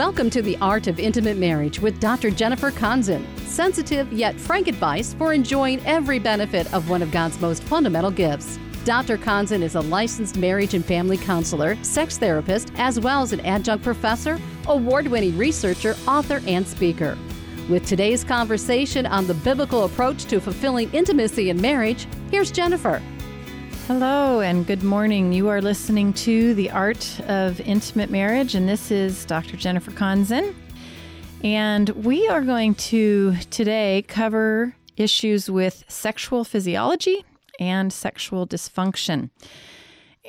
Welcome to the Art of Intimate Marriage with Dr. Jennifer Konzen. Sensitive yet frank advice for enjoying every benefit of one of God's most fundamental gifts. Dr. Konzen is a licensed marriage and family counselor, sex therapist, as well as an adjunct professor, award winning researcher, author, and speaker. With today's conversation on the biblical approach to fulfilling intimacy in marriage, here's Jennifer. Hello and good morning. You are listening to The Art of Intimate Marriage, and this is Dr. Jennifer Konzen. And we are going to today cover issues with sexual physiology and sexual dysfunction.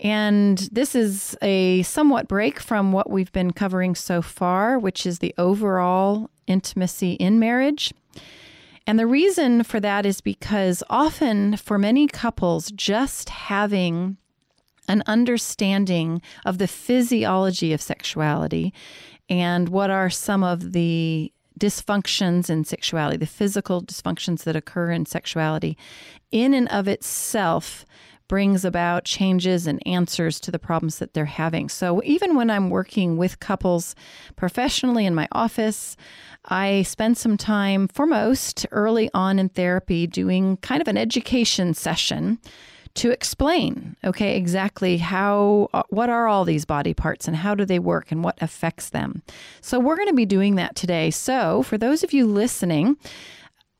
And this is a somewhat break from what we've been covering so far, which is the overall intimacy in marriage. And the reason for that is because often for many couples, just having an understanding of the physiology of sexuality and what are some of the dysfunctions in sexuality, the physical dysfunctions that occur in sexuality, in and of itself brings about changes and answers to the problems that they're having. So even when I'm working with couples professionally in my office, I spend some time, foremost, early on in therapy, doing kind of an education session to explain, okay, exactly how, uh, what are all these body parts and how do they work and what affects them. So, we're going to be doing that today. So, for those of you listening,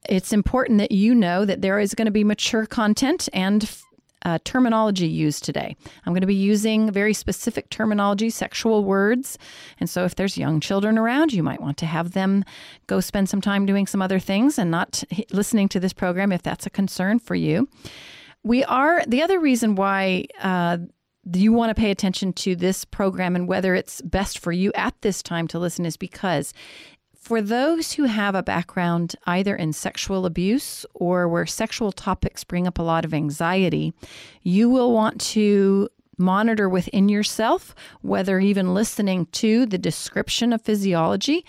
it's important that you know that there is going to be mature content and uh, terminology used today. I'm going to be using very specific terminology, sexual words. And so, if there's young children around, you might want to have them go spend some time doing some other things and not listening to this program if that's a concern for you. We are, the other reason why. Uh, you want to pay attention to this program and whether it's best for you at this time to listen is because for those who have a background either in sexual abuse or where sexual topics bring up a lot of anxiety, you will want to monitor within yourself whether even listening to the description of physiology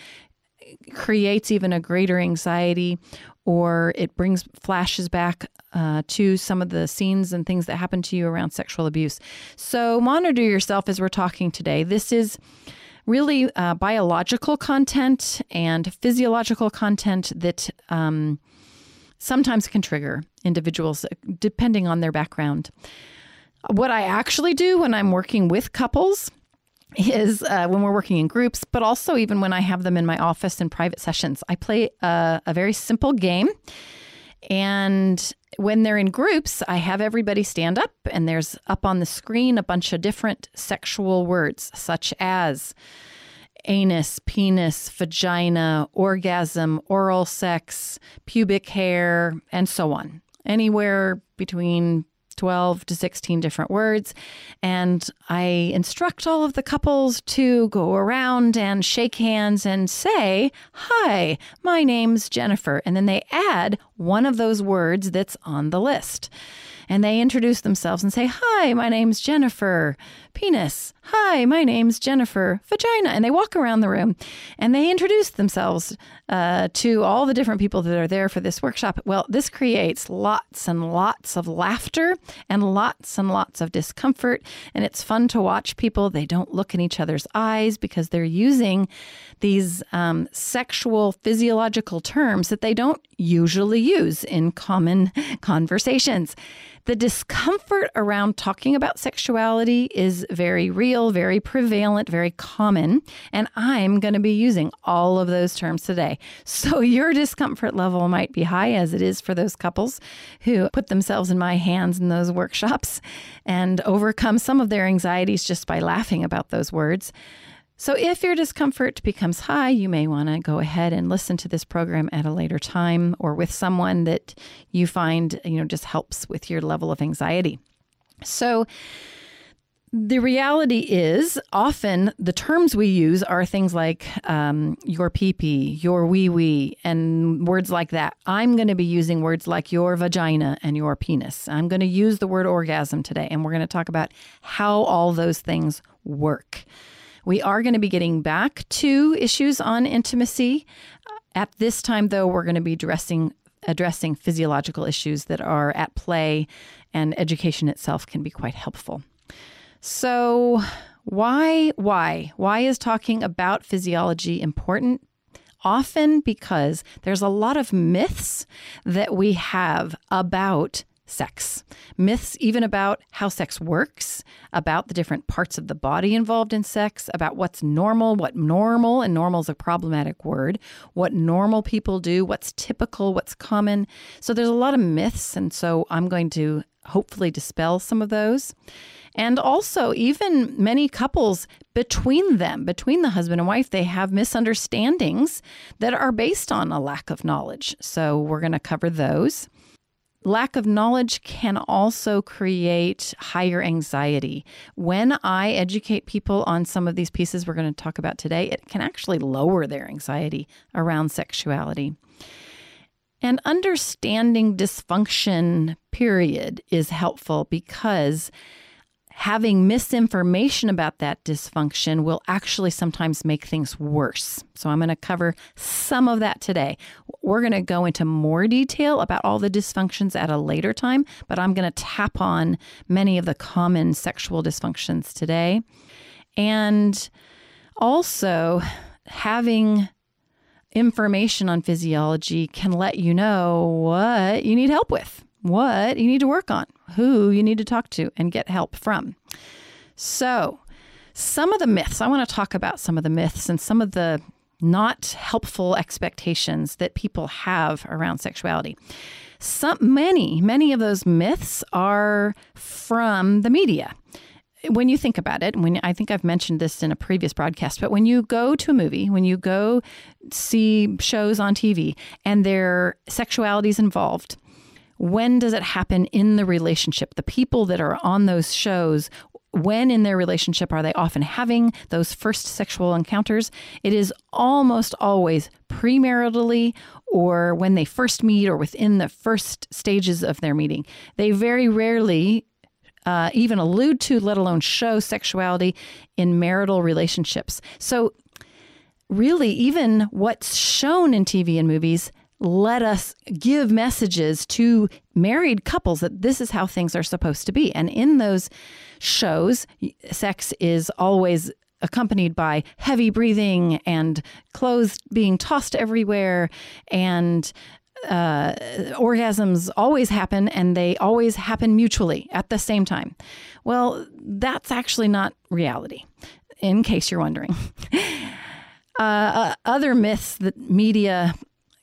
creates even a greater anxiety or it brings flashes back uh, to some of the scenes and things that happen to you around sexual abuse. So monitor yourself as we're talking today. This is really uh, biological content and physiological content that um, sometimes can trigger individuals depending on their background. What I actually do when I'm working with couples is uh, when we're working in groups, but also even when I have them in my office in private sessions, I play a, a very simple game. And when they're in groups, I have everybody stand up, and there's up on the screen a bunch of different sexual words, such as anus, penis, vagina, orgasm, oral sex, pubic hair, and so on. Anywhere between 12 to 16 different words. And I instruct all of the couples to go around and shake hands and say, Hi, my name's Jennifer. And then they add one of those words that's on the list and they introduce themselves and say, Hi, my name's Jennifer, penis. Hi, my name's Jennifer, vagina. And they walk around the room and they introduce themselves uh, to all the different people that are there for this workshop. Well, this creates lots and lots of laughter and lots and lots of discomfort. And it's fun to watch people. They don't look in each other's eyes because they're using these um, sexual physiological terms that they don't usually use in common conversations. The discomfort around talking about sexuality is very real, very prevalent, very common. And I'm going to be using all of those terms today. So your discomfort level might be high, as it is for those couples who put themselves in my hands in those workshops and overcome some of their anxieties just by laughing about those words. So, if your discomfort becomes high, you may want to go ahead and listen to this program at a later time or with someone that you find, you know, just helps with your level of anxiety. So, the reality is often the terms we use are things like um, your pee pee, your wee wee, and words like that. I'm going to be using words like your vagina and your penis. I'm going to use the word orgasm today, and we're going to talk about how all those things work. We are going to be getting back to issues on intimacy. At this time, though, we're going to be addressing addressing physiological issues that are at play, and education itself can be quite helpful. So, Why? Why? Why is talking about physiology important? Often because there's a lot of myths that we have about sex. Myths even about how sex works, about the different parts of the body involved in sex, about what's normal, what normal, and normal is a problematic word, what normal people do, what's typical, what's common. So there's a lot of myths. And so I'm going to hopefully dispel some of those. And also, even many couples between them, between the husband and wife, they have misunderstandings that are based on a lack of knowledge. So, we're going to cover those. Lack of knowledge can also create higher anxiety. When I educate people on some of these pieces we're going to talk about today, it can actually lower their anxiety around sexuality. And understanding dysfunction, period, is helpful because having misinformation about that dysfunction will actually sometimes make things worse. So, I'm going to cover some of that today. We're going to go into more detail about all the dysfunctions at a later time, but I'm going to tap on many of the common sexual dysfunctions today. And also, having information on physiology can let you know what you need help with what you need to work on, who you need to talk to and get help from. So, some of the myths, I want to talk about some of the myths and some of the not helpful expectations that people have around sexuality. Some many, many of those myths are from the media. When you think about it, when I think I've mentioned this in a previous broadcast, but when you go to a movie, when you go see shows on TV and their sexuality is involved, when does it happen in the relationship? The people that are on those shows, when in their relationship are they often having those first sexual encounters? It is almost always premaritally or when they first meet or within the first stages of their meeting. They very rarely uh, even allude to, let alone show sexuality in marital relationships. So, really, even what's shown in TV and movies let us give messages to married couples that this is how things are supposed to be. And in those shows, sex is always accompanied by heavy breathing and clothes being tossed everywhere and uh, orgasms always happen and they always happen mutually at the same time. Well, that's actually not reality, in case you're wondering. Uh, uh, other myths that media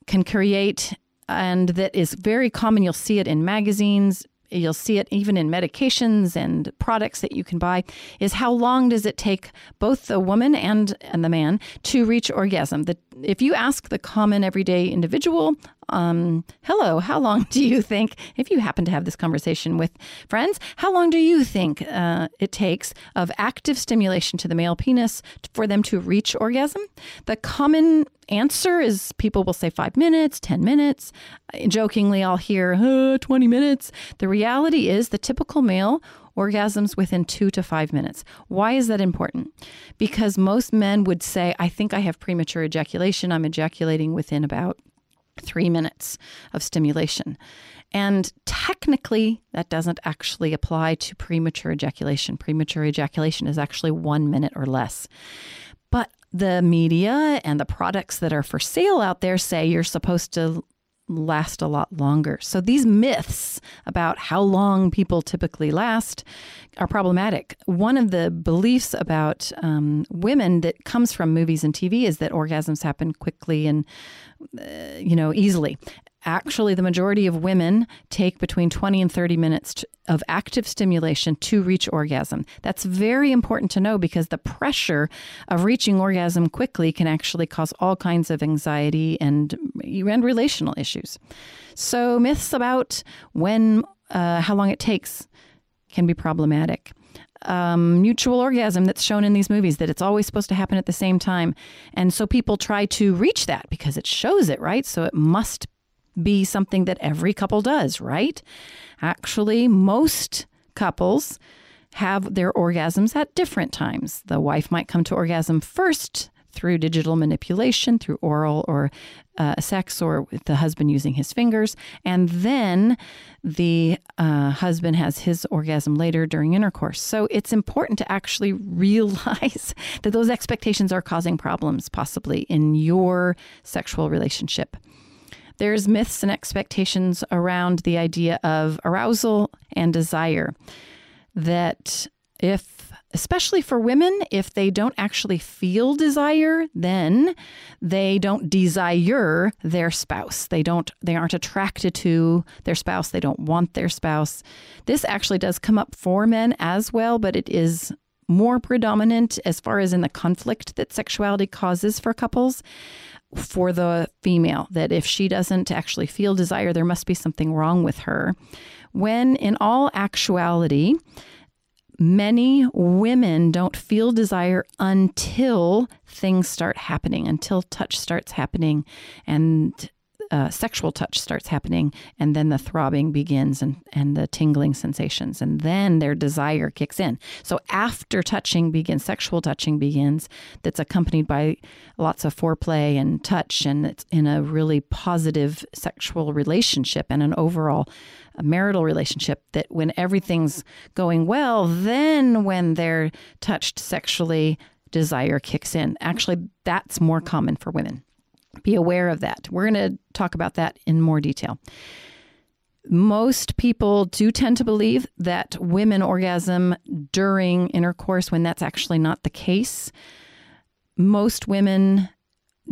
can create and that is very common. You'll see it in magazines, you'll see it even in medications and products that you can buy is how long does it take both the woman and, and the man to reach orgasm the, if you ask the common everyday individual um, hello, how long do you think, if you happen to have this conversation with friends, how long do you think uh, it takes of active stimulation to the male penis for them to reach orgasm? The common answer is people will say five minutes, 10 minutes. Jokingly, I'll hear uh, 20 minutes. The reality is the typical male orgasms within two to five minutes. Why is that important? Because most men would say, I think I have premature ejaculation. I'm ejaculating within about three minutes of stimulation. And technically, that doesn't actually apply to premature ejaculation. Premature ejaculation is actually one minute or less. But the media and the products that are for sale out there say you're supposed to last a lot longer. So these myths about how long people typically last are problematic. One of the beliefs about um, women that comes from movies and TV is that orgasms happen quickly and uh, you know easily. Actually, the majority of women take between 20 and 30 minutes of active stimulation to reach orgasm. That's very important to know because the pressure of reaching orgasm quickly can actually cause all kinds of anxiety and, and relational issues. So, myths about when, uh, how long it takes can be problematic. Um, mutual orgasm that's shown in these movies that it's always supposed to happen at the same time. And so people try to reach that because it shows it, right? So it must be something that every couple does, right? Actually, most couples have their orgasms at different times. The wife might come to orgasm first through digital manipulation, through oral or uh, sex, or with the husband using his fingers. And then the uh, husband has his orgasm later during intercourse. So it's important to actually realize that those expectations are causing problems, possibly in your sexual relationship. There's myths and expectations around the idea of arousal and desire that if especially for women if they don't actually feel desire then they don't desire their spouse. They don't they aren't attracted to their spouse. They don't want their spouse. This actually does come up for men as well but it is more predominant as far as in the conflict that sexuality causes for couples for the female that if she doesn't actually feel desire there must be something wrong with her. When in all actuality many women don't feel desire until things start happening, until touch starts happening and uh, sexual touch starts happening, and then the throbbing begins and, and the tingling sensations, and then their desire kicks in. So, after touching begins, sexual touching begins, that's accompanied by lots of foreplay and touch, and it's in a really positive sexual relationship and an overall marital relationship. That when everything's going well, then when they're touched sexually, desire kicks in. Actually, that's more common for women. Be aware of that. We're going to talk about that in more detail. Most people do tend to believe that women orgasm during intercourse when that's actually not the case. Most women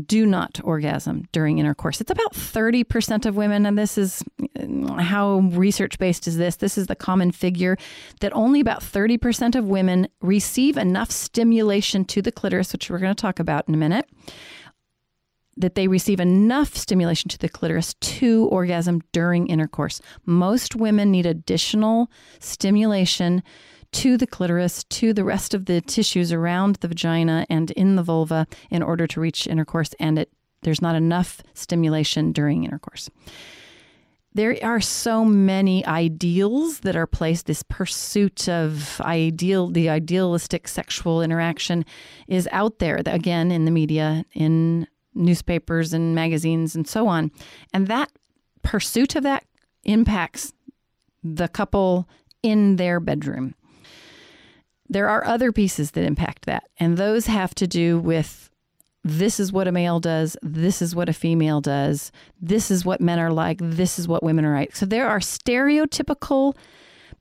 do not orgasm during intercourse. It's about 30% of women, and this is mm, how research based is this? This is the common figure that only about 30% of women receive enough stimulation to the clitoris, which we're going to talk about in a minute, that they receive enough stimulation to the clitoris to orgasm during intercourse. Most women need additional stimulation to the clitoris, to the rest of the tissues around the vagina and in the vulva in order to reach intercourse, and it there's not enough stimulation during intercourse. There are so many ideals that are placed. This pursuit of ideal, the idealistic sexual interaction is out there, again, in the media, in newspapers and magazines and so on. And that pursuit of that impacts the couple in their bedroom. There are other pieces that impact that, and those have to do with this is what a male does, this is what a female does, this is what men are like, this is what women are like. So there are stereotypical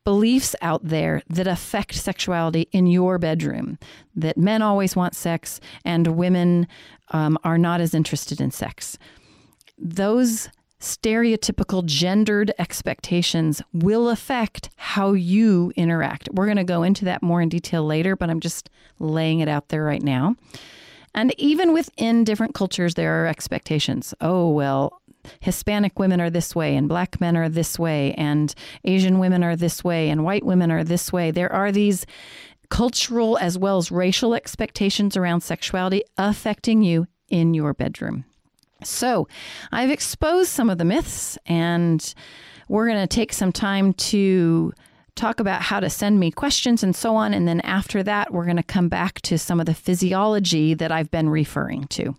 beliefs out there that affect sexuality in your bedroom that men always want sex and women um, are not as interested in sex. Those stereotypical gendered expectations will affect how you interact. We're going to go into that more in detail later, but I'm just laying it out there right now. And even within different cultures, there are expectations. Oh, well, Hispanic women are this way, and black men are this way, and Asian women are this way, and white women are this way. There are these cultural as well as racial expectations around sexuality affecting you in your bedroom. So, I've exposed some of the myths, and we're going to take some time to talk about how to send me questions and so on. And then after that, we're going to come back to some of the physiology that I've been referring to.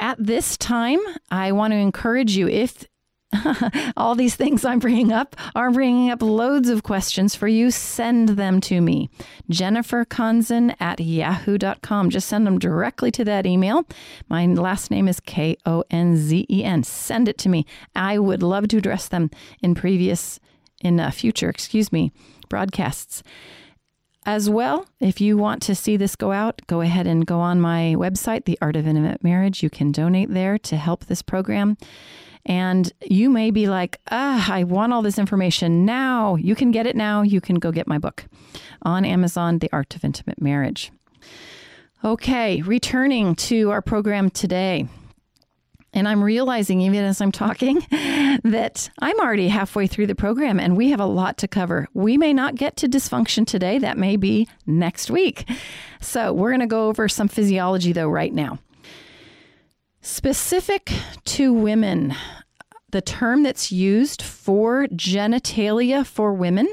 At this time, I want to encourage you if all these things I'm bringing up are bringing up loads of questions for you. Send them to me. Jennifer Konzen at yahoo.com. Just send them directly to that email. My last name is K O N Z E N. Send it to me. I would love to address them in previous, in uh, future, excuse me, broadcasts. As well, if you want to see this go out, go ahead and go on my website, The Art of Intimate Marriage. You can donate there to help this program. And you may be like, ah, I want all this information now. You can get it now. You can go get my book on Amazon, The Art of Intimate Marriage. Okay, returning to our program today. And I'm realizing, even as I'm talking, that I'm already halfway through the program and we have a lot to cover. We may not get to dysfunction today, that may be next week. So, we're going to go over some physiology, though, right now. Specific to women, the term that's used for genitalia for women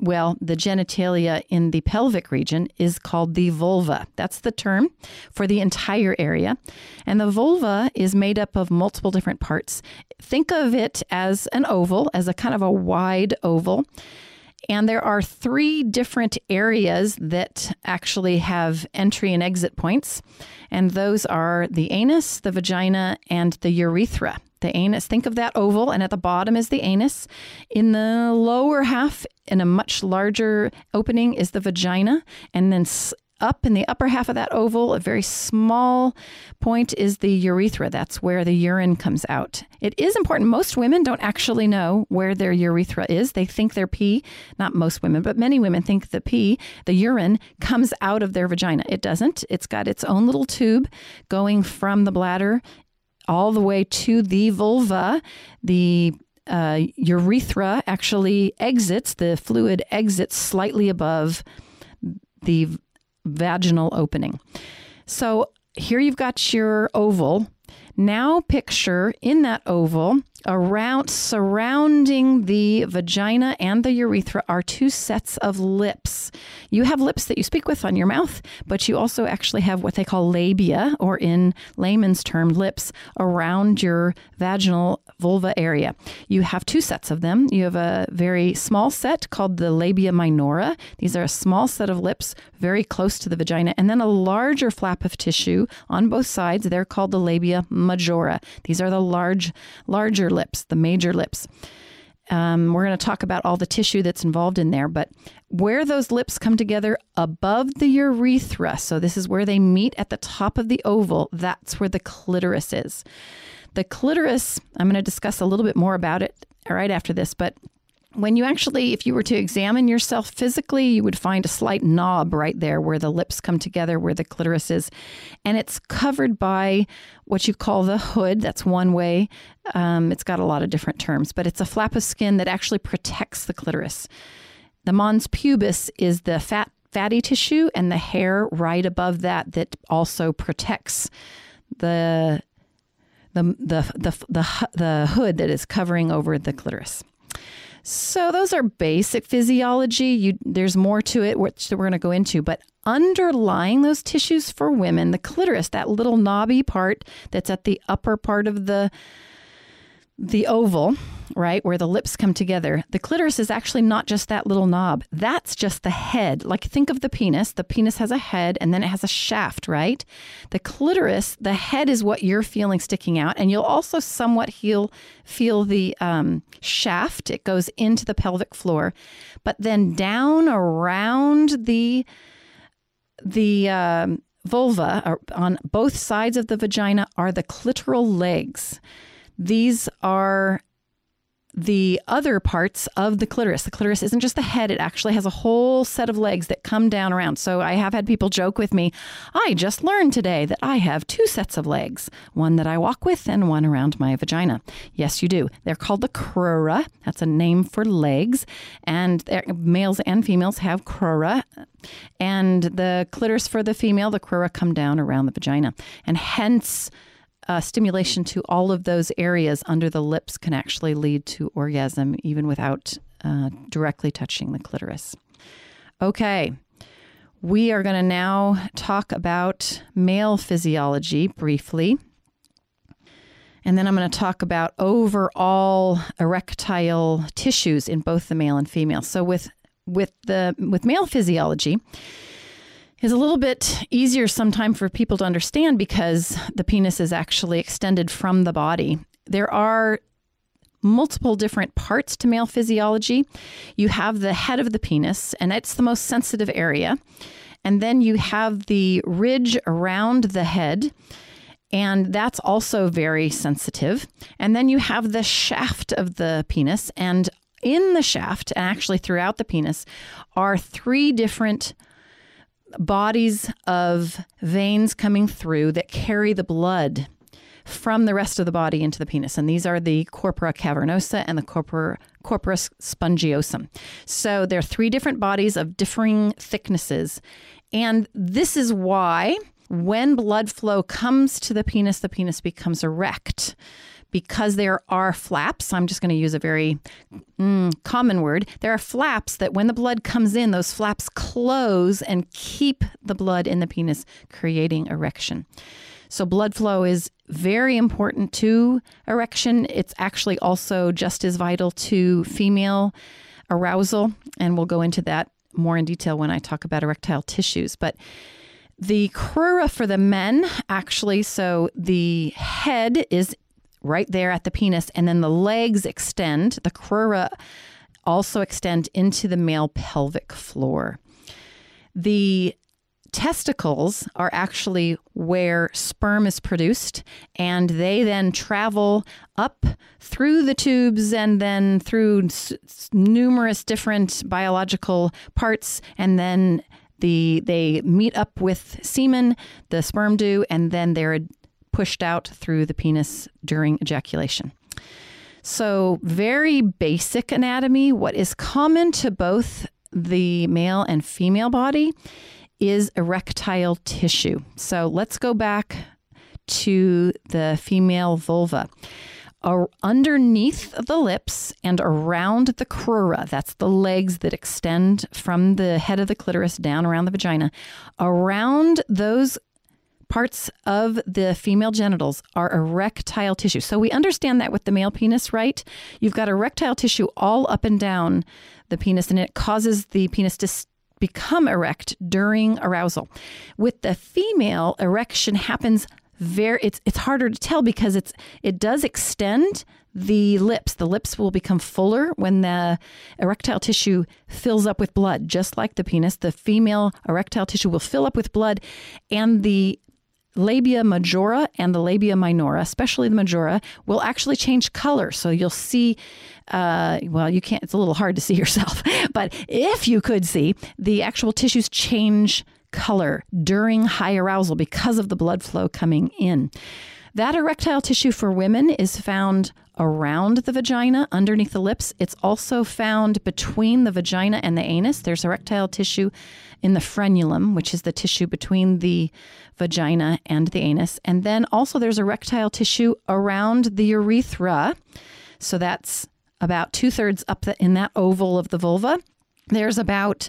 well, the genitalia in the pelvic region is called the vulva. That's the term for the entire area. And the vulva is made up of multiple different parts. Think of it as an oval, as a kind of a wide oval. And there are three different areas that actually have entry and exit points. And those are the anus, the vagina, and the urethra. The anus, think of that oval, and at the bottom is the anus. In the lower half, in a much larger opening, is the vagina. And then up in the upper half of that oval, a very small point is the urethra. That's where the urine comes out. It is important. Most women don't actually know where their urethra is. They think their pee, not most women, but many women think the pee, the urine, comes out of their vagina. It doesn't. It's got its own little tube going from the bladder all the way to the vulva. The uh, urethra actually exits, the fluid exits slightly above the vaginal opening. So here you've got your oval. Now picture in that oval around surrounding the vagina and the urethra are two sets of lips. You have lips that you speak with on your mouth, but you also actually have what they call labia, or in layman's term, lips around your vaginal vulva area. You have two sets of them. You have a very small set called the labia minora. These are a small set of lips very close to the vagina, and then a larger flap of tissue on both sides. They're called the labia majora. These are the large, larger lips, the major lips. Um, we're going to talk about all the tissue that's involved in there, but where those lips come together above the urethra, so this is where they meet at the top of the oval, that's where the clitoris is. The clitoris, I'm going to discuss a little bit more about it right after this, but when you actually, if you were to examine yourself physically, you would find a slight knob right there where the lips come together, where the clitoris is. And it's covered by what you call the hood. That's one way. Um, it's got a lot of different terms, but it's a flap of skin that actually protects the clitoris. The mons pubis is the fat, fatty tissue, and the hair right above that that also protects the the the the the, the hood that is covering over the clitoris. So those are basic physiology. You, there's more to it, which we're going to go into. But underlying those tissues for women, the clitoris, that little knobby part that's at the upper part of the the oval, right, where the lips come together, the clitoris is actually not just that little knob. That's just the head. Like think of the penis. The penis has a head and then it has a shaft, right? The clitoris, the head is what you're feeling sticking out. And you'll also somewhat feel, feel the um, shaft. It goes into the pelvic floor. But then down around the, the, um, vulva on both sides of the vagina are the clitoral legs. These are the other parts of the clitoris. The clitoris isn't just the head, it actually has a whole set of legs that come down around. So I have had people joke with me, I just learned today that I have two sets of legs, one that I walk with and one around my vagina. Yes, you do. They're called the crura. That's a name for legs. And males and females have crura. And the clitoris for the female, the crura come down around the vagina. And hence, uh, stimulation to all of those areas under the lips can actually lead to orgasm even without uh, directly touching the clitoris. Okay, we are going to now talk about male physiology briefly. And then I'm going to talk about overall erectile tissues in both the male and female. So with with the with male physiology, is a little bit easier sometimes for people to understand because the penis is actually extended from the body. There are multiple different parts to male physiology. You have the head of the penis, and it's the most sensitive area. And then you have the ridge around the head, and that's also very sensitive. And then you have the shaft of the penis, and in the shaft, and actually throughout the penis, are three different bodies of veins coming through that carry the blood from the rest of the body into the penis. And these are the corpora cavernosa and the corpora, corpus spongiosum. So there are three different bodies of differing thicknesses. And this is why when blood flow comes to the penis, the penis becomes erect because there are flaps, I'm just going to use a very mm, common word. There are flaps that when the blood comes in, those flaps close and keep the blood in the penis, creating erection. So, blood flow is very important to erection. It's actually also just as vital to female arousal. And we'll go into that more in detail when I talk about erectile tissues. But the crura for the men, actually, so the head is right there at the penis, and then the legs extend. The crura also extend into the male pelvic floor. The testicles are actually where sperm is produced, and they then travel up through the tubes and then through s- numerous different biological parts, and then the they meet up with semen, the sperm do, and then they're pushed out through the penis during ejaculation. So, very basic anatomy. What is common to both the male and female body is erectile tissue. So, let's go back to the female vulva. Underneath the lips and around the crura, that's the legs that extend from the head of the clitoris down around the vagina, around those parts of the female genitals are erectile tissue. So we understand that with the male penis, right? You've got erectile tissue all up and down the penis, and it causes the penis to become erect during arousal. With the female, erection happens very it's it's harder to tell because it's it does extend the lips the lips will become fuller when the erectile tissue fills up with blood just like the penis the female erectile tissue will fill up with blood and the labia majora and the labia minora, especially the majora, will actually change color. So you'll see, uh, well, you can't, it's a little hard to see yourself, but if you could see, the actual tissues change color during high arousal because of the blood flow coming in. That erectile tissue for women is found around the vagina, underneath the lips. It's also found between the vagina and the anus. There's erectile tissue in the frenulum, which is the tissue between the vagina and the anus. And then also there's erectile tissue around the urethra. So that's about two thirds up the, in that oval of the vulva. There's about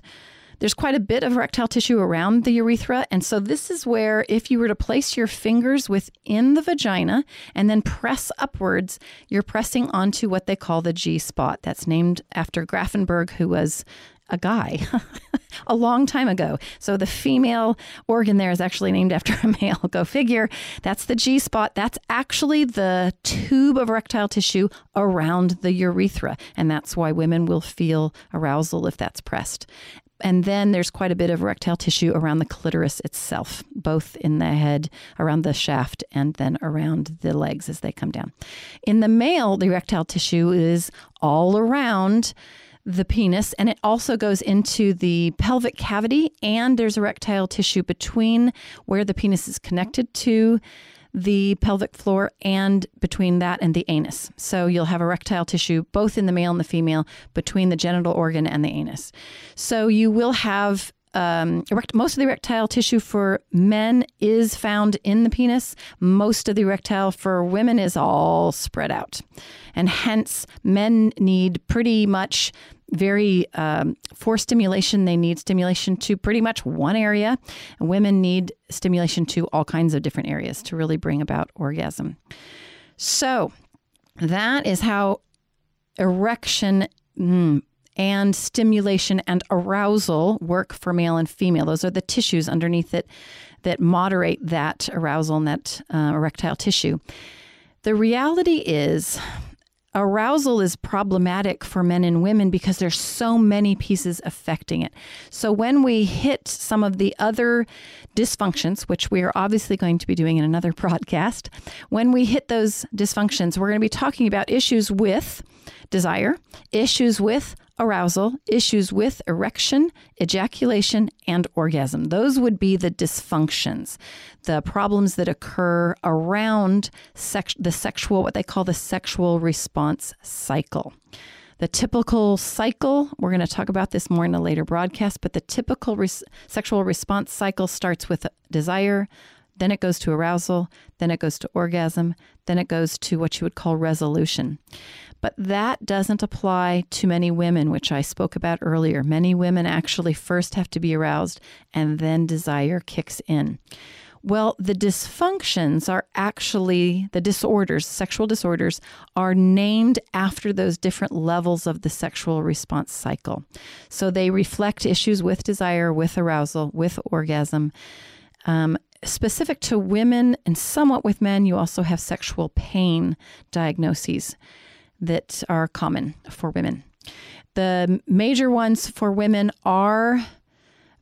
there's quite a bit of erectile tissue around the urethra. And so, this is where, if you were to place your fingers within the vagina and then press upwards, you're pressing onto what they call the G spot. That's named after Grafenberg, who was a guy a long time ago. So the female organ there is actually named after a male. Go figure. That's the G spot. That's actually the tube of erectile tissue around the urethra. And that's why women will feel arousal if that's pressed. And then there's quite a bit of erectile tissue around the clitoris itself, both in the head, around the shaft, and then around the legs as they come down. In the male, the erectile tissue is all around the penis and it also goes into the pelvic cavity and there's erectile tissue between where the penis is connected to the pelvic floor and between that and the anus. So you'll have erectile tissue both in the male and the female between the genital organ and the anus. So you will have um, erect, most of the erectile tissue for men is found in the penis. Most of the erectile for women is all spread out. And hence, men need pretty much very um, for stimulation they need stimulation to pretty much one area and women need stimulation to all kinds of different areas to really bring about orgasm so that is how erection mm, and stimulation and arousal work for male and female those are the tissues underneath it that moderate that arousal and that uh, erectile tissue the reality is arousal is problematic for men and women because there's so many pieces affecting it. So when we hit some of the other dysfunctions, which we are obviously going to be doing in another broadcast, when we hit those dysfunctions, we're going to be talking about issues with desire, issues with arousal, issues with erection, ejaculation, and orgasm. Those would be the dysfunctions, the problems that occur around sex- the sexual, what they call the sexual response cycle. The typical cycle, we're going to talk about this more in a later broadcast, but the typical res- sexual response cycle starts with desire, then it goes to arousal, then it goes to orgasm, then it goes to what you would call resolution. But that doesn't apply to many women, which I spoke about earlier. Many women actually first have to be aroused and then desire kicks in. Well, the dysfunctions are actually the disorders, sexual disorders, are named after those different levels of the sexual response cycle. So they reflect issues with desire, with arousal, with orgasm. Um, specific to women and somewhat with men, you also have sexual pain diagnoses that are common for women. The major ones for women are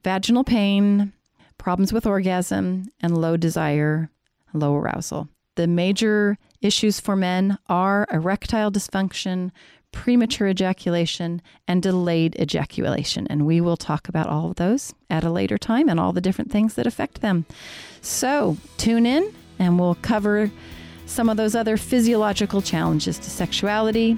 vaginal pain, problems with orgasm, and low desire, low arousal. The major issues for men are erectile dysfunction, premature ejaculation, and delayed ejaculation. And we will talk about all of those at a later time and all the different things that affect them. So tune in and we'll cover some of those other physiological challenges to sexuality.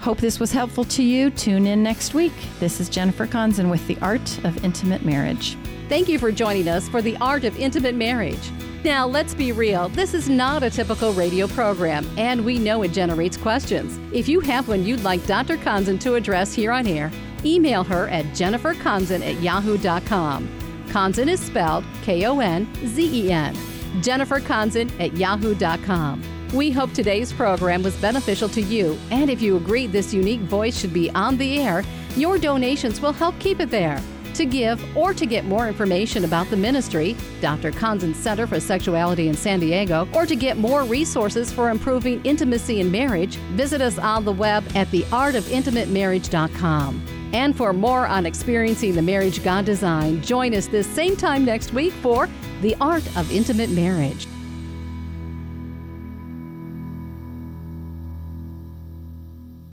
Hope this was helpful to you. Tune in next week. This is Jennifer Konzen with The Art of Intimate Marriage. Thank you for joining us for The Art of Intimate Marriage. Now, let's be real, this is not a typical radio program, and we know it generates questions. If you have one you'd like Dr. Konzen to address here on air, email her at jenniferkonzen at yahoo.com. Konzen is spelled K O N Z E N. Jennifer Konzen at yahoo.com. We hope today's program was beneficial to you, and if you agree this unique voice should be on the air, your donations will help keep it there. To give or to get more information about the ministry, Dr. Konzen Center for Sexuality in San Diego, or to get more resources for improving intimacy in marriage, visit us on the web at theartofintimatemarriage.com. And for more on experiencing the marriage God designed, join us this same time next week for The Art of Intimate Marriage.